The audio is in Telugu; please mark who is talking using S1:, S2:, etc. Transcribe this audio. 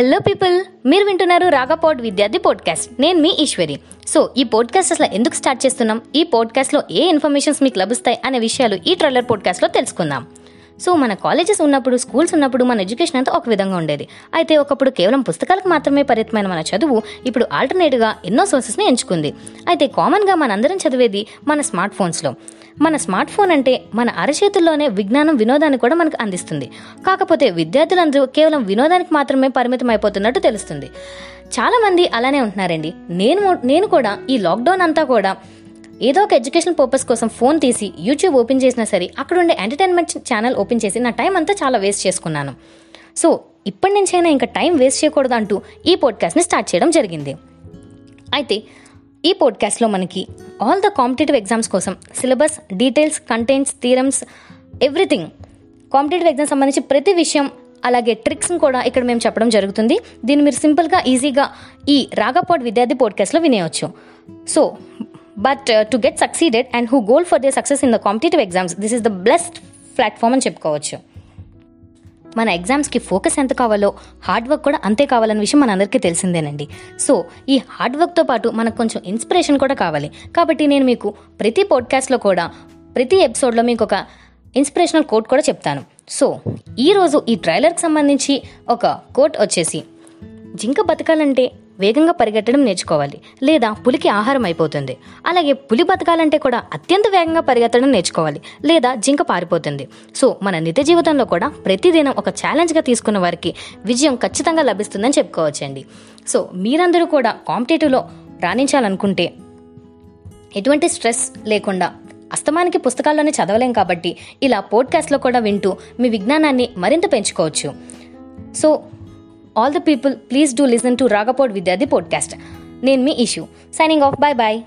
S1: హలో పీపుల్ మీరు వింటున్నారు రాగాపాడ్ విద్యార్థి పాడ్కాస్ట్ నేను మీ ఈశ్వరి. సో ఈ పాడ్కాస్ట్ అసలు ఎందుకు స్టార్ట్ చేస్తున్నాం? ఈ పాడ్కాస్ట్లో ఏ ఇన్ఫర్మేషన్స్ మీకు లభిస్తాయి అనే విషయాలు ఈ ట్రైలర్ పాడ్కాస్ట్లో తెలుసుకుందాం. సో మన కాలేజెస్ ఉన్నప్పుడు స్కూల్స్ ఉన్నప్పుడు మన ఎడ్యుకేషన్ అంతా ఒక విధంగా ఉండేది. అయితే ఒకప్పుడు కేవలం పుస్తకాలకు మాత్రమే పరిమితమైన మన చదువు ఇప్పుడు ఆల్టర్నేట్గా ఎన్నో సోర్సెస్ని ఎంచుకుంది. అయితే కామన్గా మనందరం చదివేది మన స్మార్ట్ ఫోన్స్లో. మన స్మార్ట్ ఫోన్ అంటే మన అరచేతుల్లోనే విజ్ఞానం వినోదాన్ని కూడా మనకు అందిస్తుంది. కాకపోతే విద్యార్థులందరూ కేవలం వినోదానికి మాత్రమే పరిమితం అయిపోతున్నట్టు తెలుస్తుంది. చాలామంది అలానే ఉంటున్నారండి. నేను నేను కూడా ఈ లాక్డౌన్ అంతా కూడా ఏదో ఒక ఎడ్యుకేషన్ పర్పస్ కోసం ఫోన్ తీసి యూట్యూబ్ ఓపెన్ చేసినా సరే అక్కడ ఉండే ఎంటర్టైన్మెంట్ ఛానల్ ఓపెన్ చేసి నా టైం అంతా చాలా వేస్ట్ చేసుకున్నాను. సో ఇప్పటి నుంచైనా ఇంకా టైం వేస్ట్ చేయకూడదు అంటూ ఈ పాడ్కాస్ట్ని స్టార్ట్ చేయడం జరిగింది. అయితే ఈ పాడ్కాస్ట్లో మనకి ఆల్ ద కాంపిటేటివ్ ఎగ్జామ్స్ కోసం syllabus details contents theorems everything competitive exam సంబంధించి ప్రతి విషయం అలాగే ట్రిక్స్ని కూడా ఇక్కడ మేము చెప్పడం జరుగుతుంది. దీన్ని మీరు సింపుల్గా ఈజీగా ఈ రాగాపాడ్ విద్యార్థి పాడ్కాస్ట్లో వినేయవచ్చు so but to get succeeded and who goal for the success in the competitive exams this is the best platform అని చెప్పుకోవచ్చు. మన ఎగ్జామ్స్కి ఫోకస్ ఎంత కావాలో హార్డ్ వర్క్ కూడా అంతే కావాలన్న విషయం మనందరికీ తెలిసిందేనండి. సో ఈ హార్డ్ వర్క్తో పాటు మనకు కొంచెం ఇన్స్పిరేషన్ కూడా కావాలి. కాబట్టి నేను మీకు ప్రతి పాడ్కాస్ట్లో కూడా ప్రతి ఎపిసోడ్లో మీకు ఒక ఇన్స్పిరేషనల్ కోట్ కూడా చెప్తాను. సో ఈరోజు ఈ ట్రైలర్కి సంబంధించి ఒక కోట్ వచ్చేసి జింక బతకాలంటే వేగంగా పరిగెట్టడం నేర్చుకోవాలి లేదా పులికి ఆహారం అయిపోతుంది. అలాగే పులి బతకాలంటే కూడా అత్యంత వేగంగా పరిగెత్తడం నేర్చుకోవాలి లేదా జింక పారిపోతుంది. సో మన నిత్య జీవితంలో కూడా ప్రతిదినం ఒక ఛాలెంజ్గా తీసుకున్న వారికి విజయం ఖచ్చితంగా లభిస్తుందని చెప్పుకోవచ్చండి. సో మీరందరూ కూడా కాంపిటేటివ్లో రాణించాలనుకుంటే ఎటువంటి స్ట్రెస్ లేకుండా అస్తమానికి పుస్తకాల్లోనే చదవలేం కాబట్టి ఇలా పోడ్కాస్ట్లో కూడా వింటూ మీ విజ్ఞానాన్ని మరింత పెంచుకోవచ్చు. So all the people please do listen to Ragapod Vidyarthi podcast నేను మీ ఇష్యూ సైనింగ్ ఆఫ్ బాయ్ బాయ్